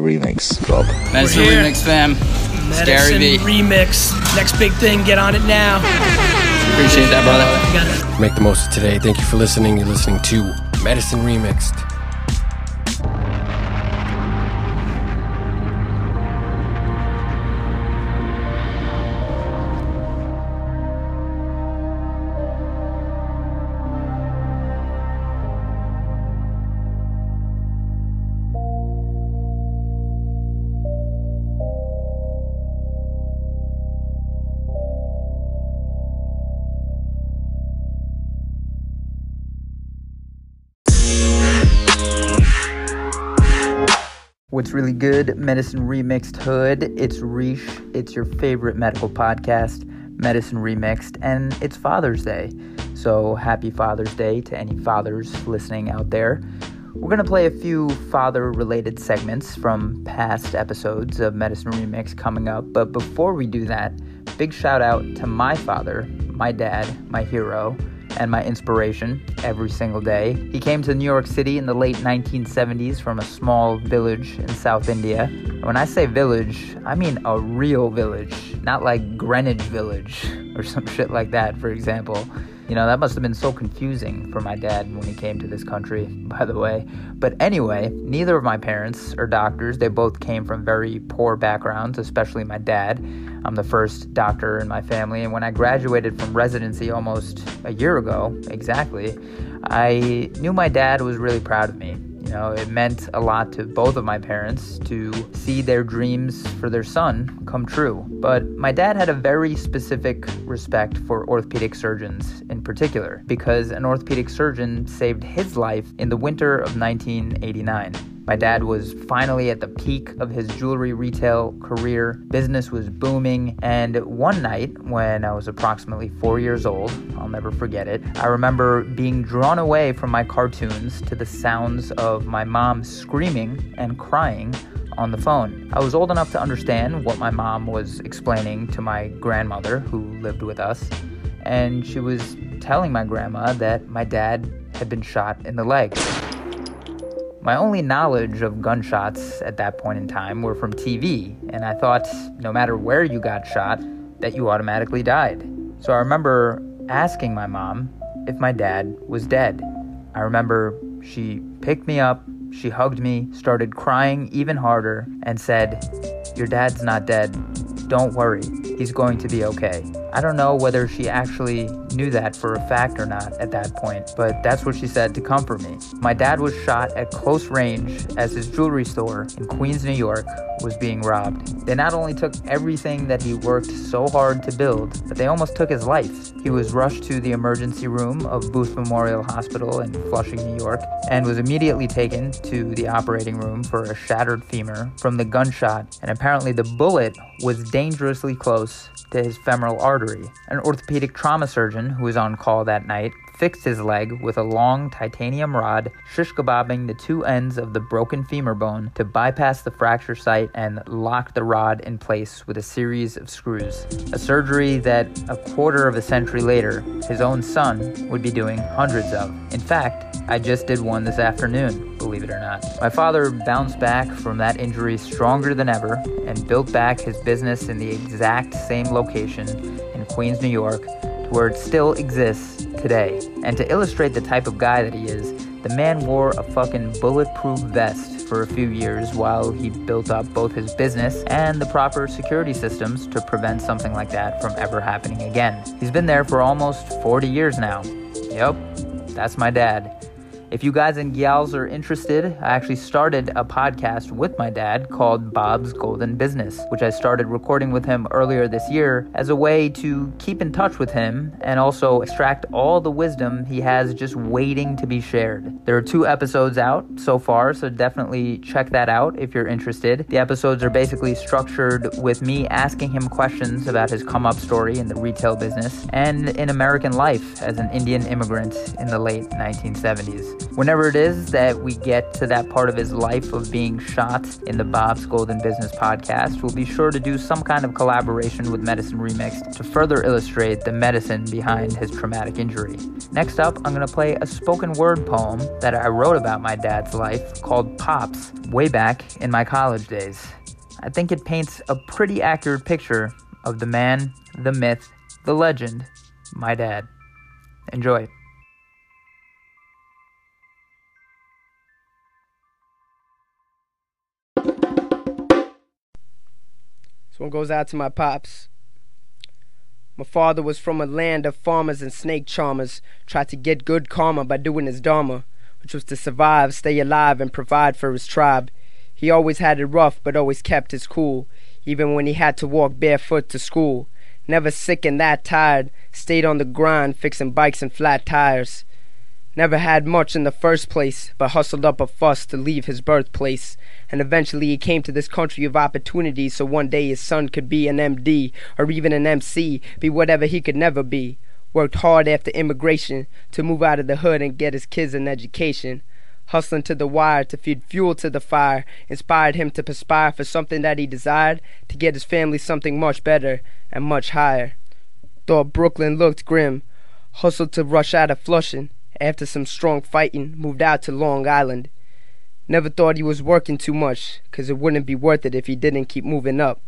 remix, Rob? Medicine here. Remix fam. Medicine Scary remix. Next big thing. Get on it now. Appreciate that, brother. Got it. Make the most of today. Thank you for listening. You're listening to Medicine Remixed. What's really good, Medicine Remixed Hood? It's Reesh. It's your favorite medical podcast, Medicine Remixed, and it's Father's Day. So happy Father's Day to any fathers listening out there. We're going to play a few father related segments from past episodes of Medicine Remix coming up, but before we do that, big shout out to my father, my dad, my hero, and my inspiration every single day. He came to New York City in the late 1970s from a small village in South India. And when I say village, I mean a real village, not like Greenwich Village or some shit like that, for example. You know, that must have been so confusing for my dad when he came to this country, by the way. But anyway, neither of my parents are doctors. They both came from very poor backgrounds, especially my dad. I'm the first doctor in my family, and when I graduated from residency almost a year ago, exactly, I knew my dad was really proud of me. Know, it meant a lot to both of my parents to see their dreams for their son come true. But my dad had a very specific respect for orthopedic surgeons in particular, because an orthopedic surgeon saved his life in the winter of 1989. My dad was finally at the peak of his jewelry retail career. Business was booming, and one night when I was approximately four years old, I'll never forget it, I remember being drawn away from my cartoons to the sounds of my mom screaming and crying on the phone. I was old enough to understand what my mom was explaining to my grandmother, who lived with us, and she was telling my grandma that my dad had been shot in the leg. My only knowledge of gunshots at that point in time were from TV, and I thought no matter where you got shot, that you automatically died. So I remember asking my mom if my dad was dead. I remember she picked me up, she hugged me, started crying even harder, and said, Your dad's not dead. Don't worry, he's going to be okay. I don't know whether she actually knew that for a fact or not at that point, but that's what she said to comfort me. My dad was shot at close range as his jewelry store in Queens, New York was being robbed. They not only took everything that he worked so hard to build, but they almost took his life. He was rushed to the emergency room of Booth Memorial Hospital in Flushing, New York, and was immediately taken to the operating room for a shattered femur from the gunshot, and apparently the bullet was dangerously close to his femoral artery. An orthopedic trauma surgeon who was on call that night fixed his leg with a long titanium rod, shish kebabbing the two ends of the broken femur bone to bypass the fracture site and lock the rod in place with a series of screws. A surgery that a quarter of a century later, his own son would be doing hundreds of. In fact, I just did one this afternoon, believe it or not. My father bounced back from that injury stronger than ever and built back his business in the exact same location in Queens, New York, to where it still exists today. And to illustrate the type of guy that he is, the man wore a fucking bulletproof vest for a few years while he built up both his business and the proper security systems to prevent something like that from ever happening again. He's been there for almost 40 years now. Yep, that's my dad. If you guys and gals are interested, I actually started a podcast with my dad called Bob's Golden Business, which I started recording with him earlier this year as a way to keep in touch with him and also extract all the wisdom he has just waiting to be shared. There are two episodes out so far, so definitely check that out if you're interested. The episodes are basically structured with me asking him questions about his come up story in the retail business and in American life as an Indian immigrant in the late 1970s. Whenever it is that we get to that part of his life of being shot in the Bob's Golden Business podcast, we'll be sure to do some kind of collaboration with Medicine Remixed to further illustrate the medicine behind his traumatic injury. Next up, I'm going to play a spoken word poem that I wrote about my dad's life called Pops way back in my college days. I think it paints a pretty accurate picture of the man, the myth, the legend, my dad. Enjoy. This one goes out to my pops. My father was from a land of farmers and snake charmers, tried to get good karma by doing his dharma, which was to survive, stay alive, and provide for his tribe. He always had it rough, but always kept his cool, even when he had to walk barefoot to school. Never sick and that tired, stayed on the grind, fixing bikes and flat tires. Never had much in the first place, but hustled up a fuss to leave his birthplace. And eventually he came to this country of opportunity so one day his son could be an MD or even an MC, be whatever he could never be. Worked hard after immigration to move out of the hood and get his kids an education. Hustling to the wire to feed fuel to the fire inspired him to perspire for something that he desired to get his family something much better and much higher. Thought Brooklyn looked grim, hustled to rush out of Flushing after some strong fighting, moved out to Long Island. Never thought he was working too much, 'cause it wouldn't be worth it if he didn't keep moving up.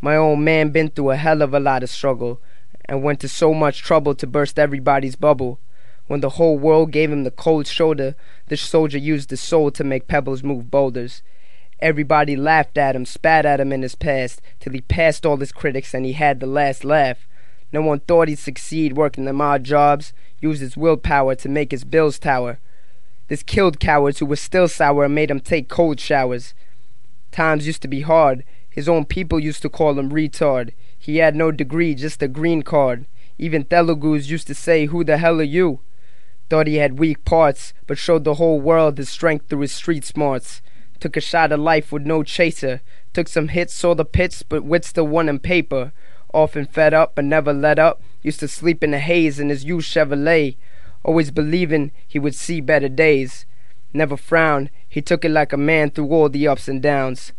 My old man been through a hell of a lot of struggle, and went to so much trouble to burst everybody's bubble. When the whole world gave him the cold shoulder, the soldier used his soul to make pebbles move boulders. Everybody laughed at him, spat at him in his past, till he passed all his critics and he had the last laugh. No one thought he'd succeed working them odd jobs, used his willpower to make his bills tower. This killed cowards who were still sour and made him take cold showers. Times used to be hard. His own people used to call him retard. He had no degree, just a green card. Even Telugus used to say, Who the hell are you? Thought he had weak parts, but showed the whole world his strength through his street smarts. Took a shot of life with no chaser. Took some hits, saw the pits, but wit still won in paper. Often fed up, but never let up. Used to sleep in the haze in his used Chevrolet. Always believing he would see better days. Never frowned, he took it like a man through all the ups and downs.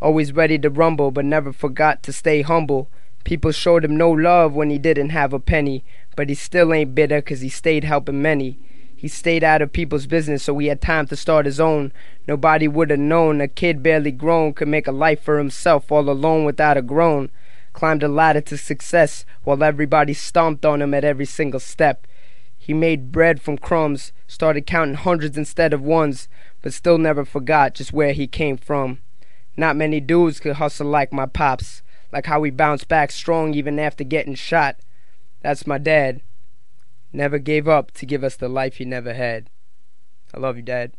Always ready to rumble, but never forgot to stay humble. People showed him no love when he didn't have a penny, but he still ain't bitter 'cause he stayed helping many. He stayed out of people's business so he had time to start his own. Nobody would have known a kid barely grown could make a life for himself all alone without a groan. Climbed a ladder to success while everybody stomped on him at every single step. He made bread from crumbs, started counting hundreds instead of ones, but still never forgot just where he came from. Not many dudes could hustle like my pops, like how he bounced back strong even after getting shot. That's my dad. Never gave up to give us the life he never had. I love you, Dad.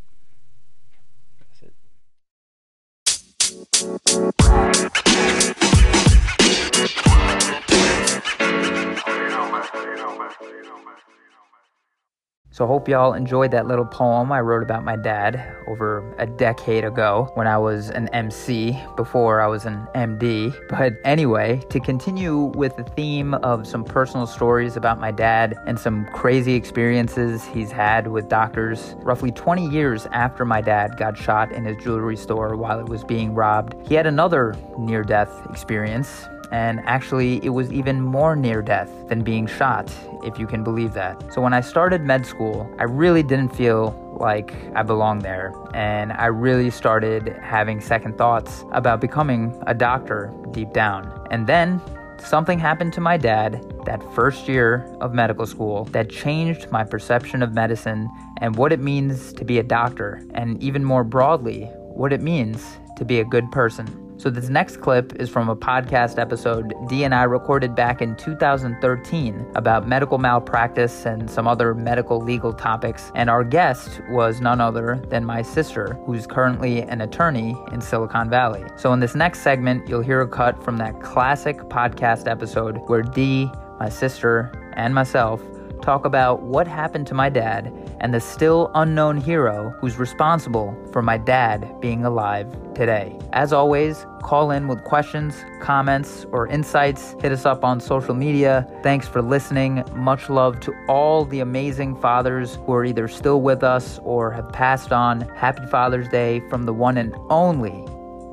So, hope y'all enjoyed that little poem I wrote about my dad over a decade ago when I was an MC before I was an MD. But anyway, to continue with the theme of some personal stories about my dad and some crazy experiences he's had with doctors, roughly 20 years after my dad got shot in his jewelry store while it was being robbed, he had another near death experience and actually, it was even more near death than being shot, if you can believe that. So, when I started med school, I really didn't feel like I belonged there, and I really started having second thoughts about becoming a doctor deep down. And then something happened to my dad that first year of medical school that changed my perception of medicine and what it means to be a doctor, and even more broadly, what it means to be a good person. So, this next clip is from a podcast episode D and I recorded back in 2013 about medical malpractice and some other medical legal topics. And our guest was none other than my sister, who's currently an attorney in Silicon Valley. So, in this next segment, you'll hear a cut from that classic podcast episode where D, my sister, and myself talk about what happened to my dad and the still unknown hero who's responsible for my dad being alive today. As always, call in with questions, comments, or insights. Hit us up on social media. Thanks for listening. Much love to all the amazing fathers who are either still with us or have passed on. Happy Father's Day from the one and only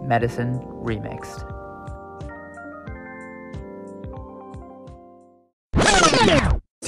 Medicine Remixed.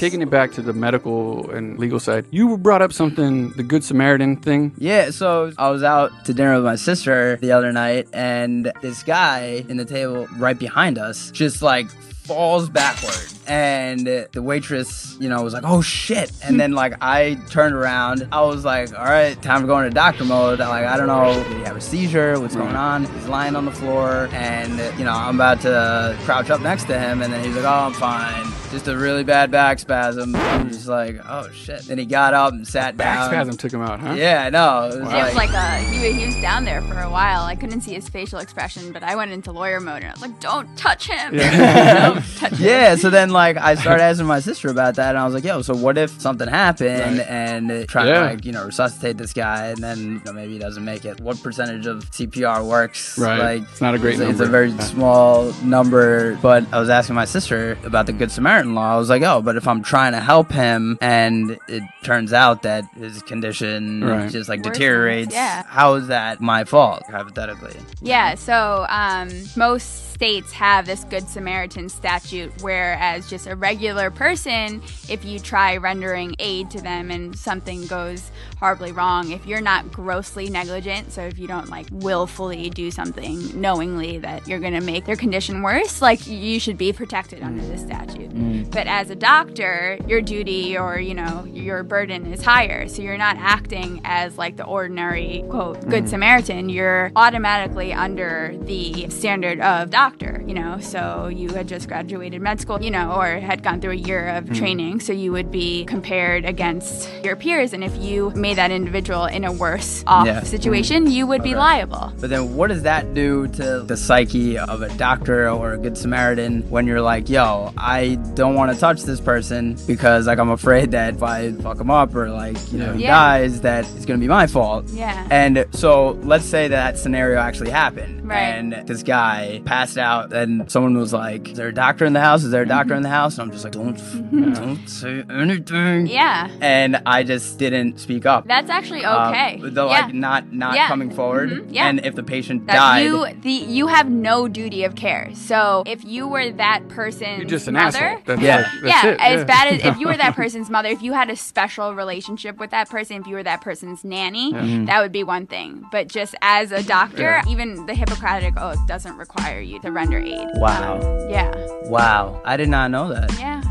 Taking it back to the medical and legal side, you brought up something, the Good Samaritan thing. Yeah, so I was out to dinner with my sister the other night, and this guy in the table right behind us just like falls backward. And the waitress, you know, was like, oh shit. And then, like, I turned around. I was like, all right, time to go into doctor mode. Like, I don't know, did he have a seizure? What's going on? He's lying on the floor. And, you know, I'm about to crouch up next to him. And then he's like, oh, I'm fine. Just a really bad back spasm. Hmm. I'm just like, oh shit. Then he got up and sat Back down. spasm took him out, huh? Yeah, I know. It was It was like a uh, he, he was down there for a while. I couldn't see his facial expression, but I went into lawyer mode and I was like, "Don't touch him! Don't touch him!" Yeah, so then like I started asking my sister about that, and I was like, "Yo, so what if something happened and try Yeah. to like you know resuscitate this guy, and then you know, maybe he doesn't make it? What percentage of CPR works? Right. Like It's not a great it's, It's a very Yeah. small number. But I was asking my sister about the Good Samaritan law. I was like, "Oh, but if I'm trying to help him, and it turns out that his condition Right. just like Worsens, deteriorates, yeah. how is that my fault hypothetically?" Yeah, so um, most states have this Good Samaritan statute, whereas just a regular person, if you try rendering aid to them and something goes horribly wrong, if you're not grossly negligent, so if you don't like willfully do something knowingly that you're going to make their condition worse, like you should be protected under this statute. Mm. Mm. But as a doctor, your duty or, you know, your burden is higher. So you're not acting as like the ordinary, quote, good mm. Samaritan. You're automatically under the standard of doctor, you know. So you had just graduated med school, you know, or had gone through a year of hmm. training. So you would be compared against your peers. And if you made that individual in a worse off Yeah. situation, you would be liable. But then what does that do to the psyche of a doctor or a good Samaritan when you're like, yo, I don't want to touch this person because like I'm afraid that if I fuck him up or like, you know, he Yeah. dies, that it's gonna be my fault. Yeah. And so let's say that scenario actually happened. Right. And this guy passed out and someone was like, Is there a doctor in the house? Is there a doctor in the house? And I'm just like, Don't don't say anything. Yeah. And I just didn't speak up. That's actually Um, okay. the, yeah. like not not Yeah. coming forward. Mhm. Yeah. And if the patient that died, you the you have no duty of care. So if you were that person's You're just an mother, asshole. That's, Yeah. that's, that's yeah, it. as yeah. bad as if you were that person's mother, if you had a special relationship with that person, if you were that person's nanny, that would be one thing. But just as a doctor, even the Hippocratic oath doesn't require you to render aid. Wow. Um, yeah. Wow, I did not know that. Yeah.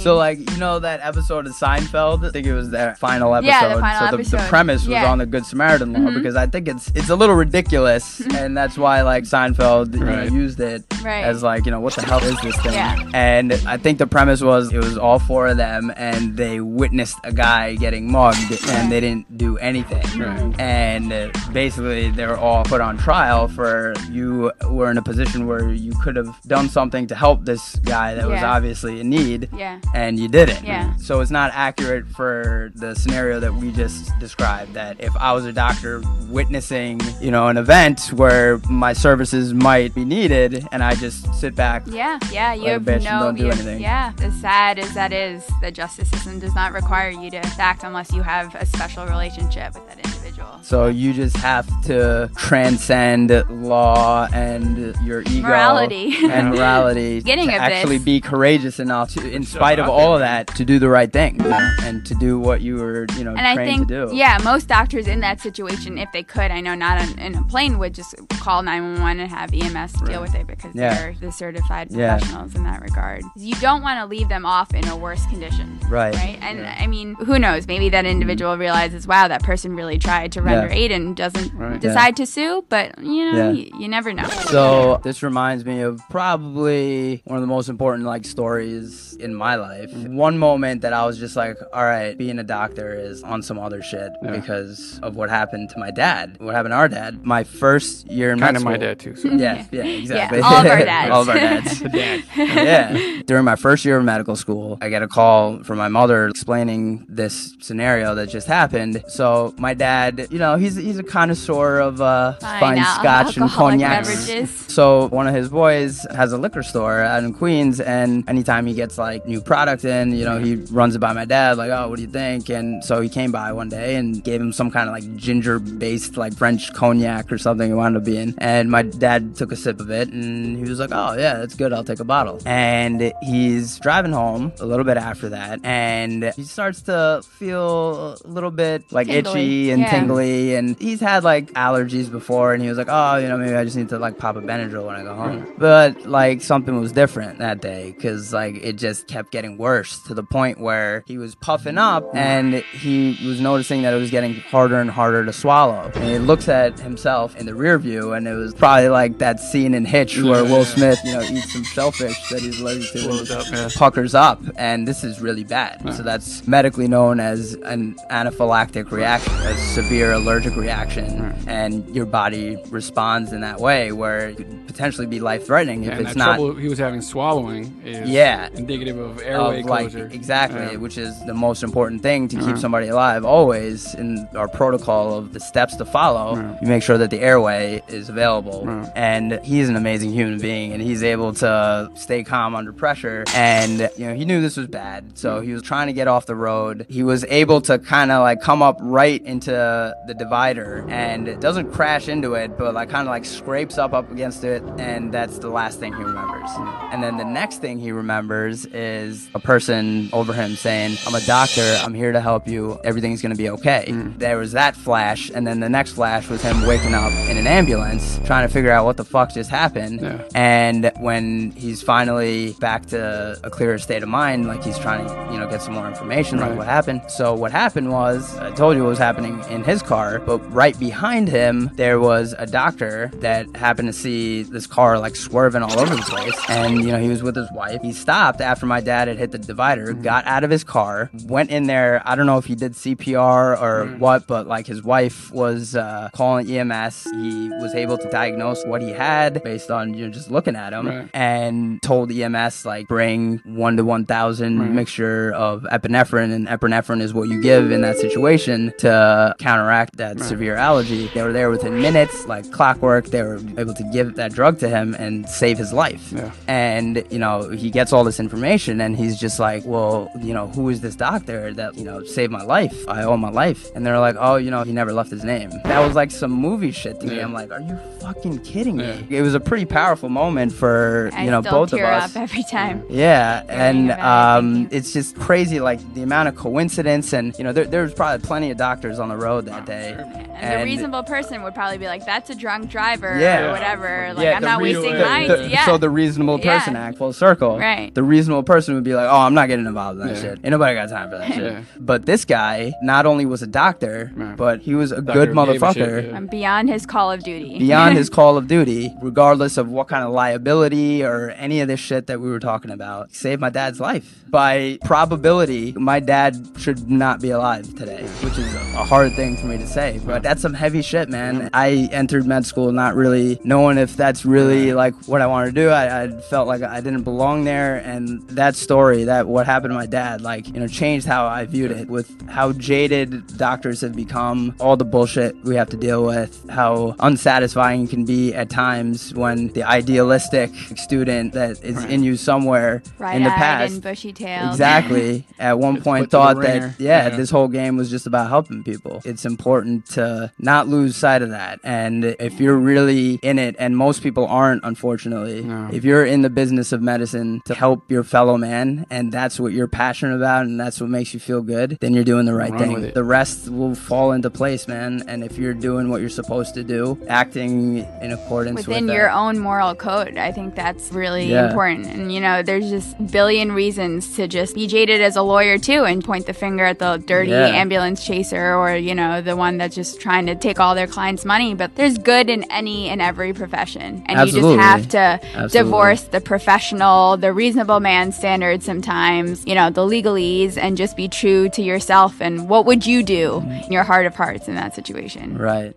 I mean. So like you know that episode of Seinfeld, I think it was their final episode. Yeah, the final so the, the premise was Yeah. Mm-hmm. on the Good Samaritan law because I think it's it's a little ridiculous, and that's why like Seinfeld you know, used it Right. as like you know what the hell is this thing? Yeah. And I think the premise was it was all four of them, and they witnessed a guy getting mugged, and they didn't do anything. Right. And uh, basically, they were all put on trial for you were in a position where you could have done something to help this guy that was obviously in need, Yeah. And you didn't. Yeah. So it's not accurate for the scenario that we just described. That if I was a doctor witnessing, you know, an event where my services might be needed, and I just sit back. Yeah, yeah, you Like a have bitch and no. don't do anything. Yeah, as sad as that is, the justice system does not require you to act unless you have a special relationship with that individual. So you just have to transcend law and your ego Morality. and morality Getting to of actually this. be courageous enough to, in spite of all of that, to do the right thing and to do what you were, you know, and I think, to do. yeah, most doctors in that situation, if they could, I know not on, in a plane, would just call 911 and have EMS deal with it because Yeah. they're the certified Yeah. professionals in that regard. You don't want to leave them off in a worse condition. Right. Right. And I mean, who knows? Maybe that individual realizes, wow, that person really tried to render Yeah. aid and doesn't Right. decide to sue. But you know, Yeah. you, you never know. So this reminds me of probably one of the most important like stories in my life. One moment that I was just like, all right, being a doctor is on some other shit Yeah. because of what happened to my dad. What happened to our dad? My first year in Kind med of my dad too. So. Yeah, yeah, exactly. all of our dads. all of our dads. dad. yeah. During my first year of medical school, I get a call from my mother explaining this scenario that just happened. So my dad, you know, he's he's a connoisseur of uh, Fine fine al- scotch and alcoholic cognac. beverages. So one of his boys has a liquor store out in Queens, and anytime he gets like new product in, you know, he runs it by my dad, like, oh, what do you think? And so he came by one day and gave him some kind of like ginger-based like French cognac or something it wound up being. And my dad took a sip of it, and he was like, oh yeah, that's good. I'll take a bottle. And he's driving home a little bit after that, and he starts to feel a little bit like Tingly. itchy and Yeah. tingly, and he's had like allergies before, and he was like, oh, you know, maybe I just need to like pop a Benadryl when I go home. Mm. But like something was different that day because like it just kept getting worse to the point where he was puffing up and he was noticing that it was getting harder and harder to swallow. And he looks at himself in the rear view, and it was probably like that scene in Hitch where Will Smith, you know, eats some shellfish that he's allergic to. Blows up, yeah. Puckers up, and this is really bad. So that's medically known as an anaphylactic reaction, a severe allergic reaction, and your body responds in that way where it could potentially be life threatening if and it's that not. trouble he was having swallowing is Yeah. indicative of airway of like closure. exactly, Yeah. which is the most important thing to keep somebody alive. Always in our protocol of the steps to follow, you make sure that the airway is available. And he's an amazing human being, and he's able to stay calm under pressure. And you know, he knew this was bad, so he was trying to get off the road. He was able to kind of like come up right into the divider, and it doesn't crash into it, but like kind of like scrapes up up against it, and that's the last thing he remembers. And then the next thing he remembers is a person over him saying, I'm a doctor, I'm here to help you, everything's gonna be okay. Mm. There was that flash, and then the next flash was him waking up in an ambulance, trying to figure out what the fuck just happened. Yeah. And when he's finally back to a clearer state of mind, like he's trying to, you know, get some more information Right. like what happened. So what happened was, I told you what was happening in his car, but right behind him there was a doctor that happened to see this car like swerving all over the place, and you know he was with his wife. He stopped after my dad had hit the divider, got out of his car, went in there. I don't know if he did CPR or what, but like his wife was uh, calling EMS. He was able to diagnose what he had based on you know just looking at him, Right. and told EMS like bring one to one thousand Right. mixture of epinephrine, and epinephrine is what you give in that situation to counteract that severe allergy. They were there within minutes, like clockwork. They were able to give that drug to him and save his life. Yeah. And you know he gets all this information, and he's just like, well, you know, who is this doctor that you know saved my life? I owe my life. And they're like, oh, you know, he never left his name. That was like some movie shit to me. I'm like, are you fucking kidding me? Yeah. It was a pretty powerful moment for I you know still both of tear us. up every time. Yeah, and about it, um, it's just crazy, like the amount of coincidence, and you know, there, there was probably plenty of doctors on the road that day. And, the reasonable person would probably be like, "That's a drunk driver Yeah. or whatever." Like, Yeah, I'm not wasting the- mine. The- yeah. So the reasonable Yeah. person act full circle. Right. The reasonable person would be like, "Oh, I'm not getting involved in that Yeah. shit. Ain't nobody got time for that shit." Yeah. But this guy not only was a doctor, Right. but he was a Doctor good who gave a motherfucker. shit, yeah. I'm beyond his Call of Duty. Beyond his call of duty, regardless of what kind of liability or any of this shit that we were talking about, saved my dad's life. By probability, my dad should not be alive today, which is a hard thing for me to say. But that's some heavy shit, man. I entered med school not really knowing if that's really like what I wanted to do. I, I felt like I didn't belong there, and that story, that what happened to my dad, like you know, changed how I viewed it. With how jaded doctors have become, all the bullshit we have to deal with, how unsatisfying it can be at times when the idealistic student that is in you somewhere in the Bright-eyed past and bushy-tailed. Exactly. At one point, put to the thought that yeah, Yeah. this whole game was just about helping people. It's important to not lose sight of that. And if you're really in it, and most people aren't, unfortunately, No. if you're in the business of medicine to help your fellow man, and that's what you're passionate about, and that's what makes you feel good, then you're doing the right Run thing. The rest will fall into place, man. And if you're doing what you're supposed to do, acting in accordance within with your that, own moral code. I think that's really Yeah. important. And you know, there's just billion reasons to just be jaded as a lawyer too and point the finger at the dirty Yeah. ambulance chaser or, you know, the one that's just trying to take all their clients' money. But there's good in any and every profession. And Absolutely. you just have to Absolutely. divorce the professional, the reasonable man standard sometimes, you know, the legalese, and just be true to yourself. And what would you do in your heart of hearts in that situation? Right.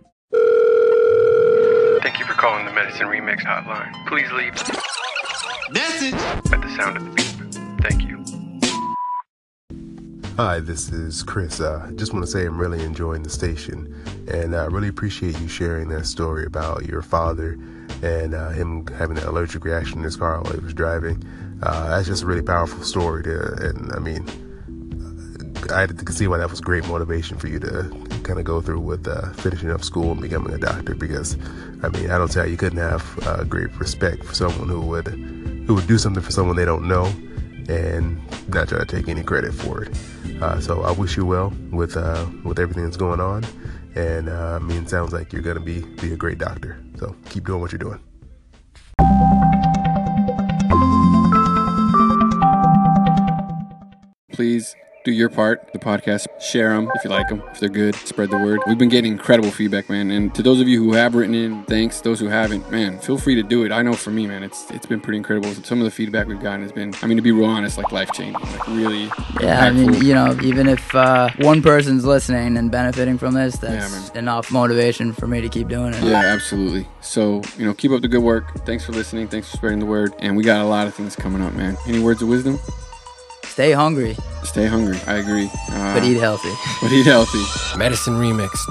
Thank you for calling the Medicine Remix hotline. Please leave Message. at the sound of the beep. Thank you. Hi, this is Chris. Uh, just want to say I'm really enjoying the station, and I really appreciate you sharing that story about your father and uh, him having an allergic reaction in his car while he was driving. Uh, that's just a really powerful story, to, and I mean, I can see why that was great motivation for you to kind of go through with uh, finishing up school and becoming a doctor. Because, I mean, I don't tell you, you couldn't have uh, great respect for someone who would who would do something for someone they don't know and not try to take any credit for it. Uh, so I wish you well with uh, with everything that's going on, and uh, I mean, it sounds like you're gonna be be a great doctor. So keep doing what you're doing. Please do your part. The podcast, share them if you like them. If they're good, spread the word. We've been getting incredible feedback, man. And to those of you who have written in, thanks. Those who haven't, man, feel free to do it. I know for me, man, it's it's been pretty incredible. Some of the feedback we've gotten has been, I mean, to be real honest, like life changing, like really. Yeah, I mean, you know, even if uh, one person's listening and benefiting from this, that's man. enough motivation for me to keep doing it. Yeah, absolutely. So, you know, keep up the good work. Thanks for listening. Thanks for spreading the word. And we got a lot of things coming up, man. Any words of wisdom? Stay hungry, Stay hungry. I agree. Uh, but eat healthy. but eat healthy. Medicine Remixed.